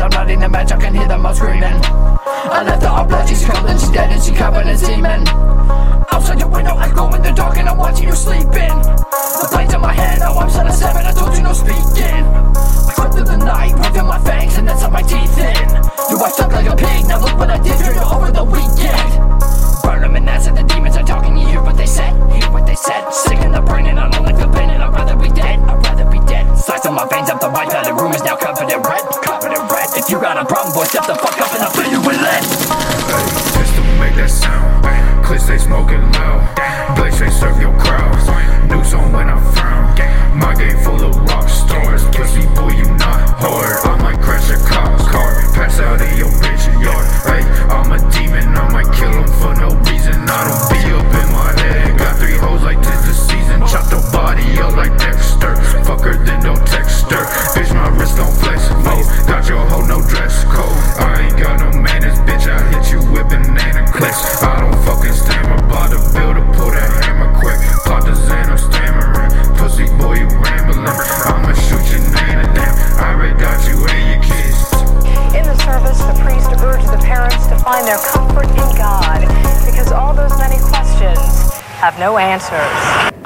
Gases, I'm not in the match, I can hear them all screaming. I left her all blood, she's cold and she's dead and she covered in semen. Outside your window, I go in the dark and I'm watching you sleeping. The blades in my head, now I'm set at seven, I told you no speaking. I crept through the night, within my fangs and then set my teeth in. You I stuck like a pig, now look what I did for you over the weekend. Burn them in acid, the demons are talking, you. Hear what they said, hear what they said. Sick in the brain and I don't like the pain and I'd rather be dead, I'd rather be dead. Slice on my veins up the right side, the room is now covered in red, smoking loud. Blaze they serve your crowd. News on when I frown. My game full of rock stars. Pussy boy, you not hard. I might crash a cop's car. Pass out in your bitch yard. Hey, I'm a demon. I might kill him for no reason. I don't be up in my head. Got three hoes like tis the season. Chop the body up like Dexter. Fuck her, then don't text her. Bitch, my wrist don't flex. Oh, got your hoe, no dress code. I ain't got no manners. Have no answers.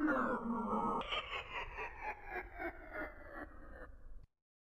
Oh,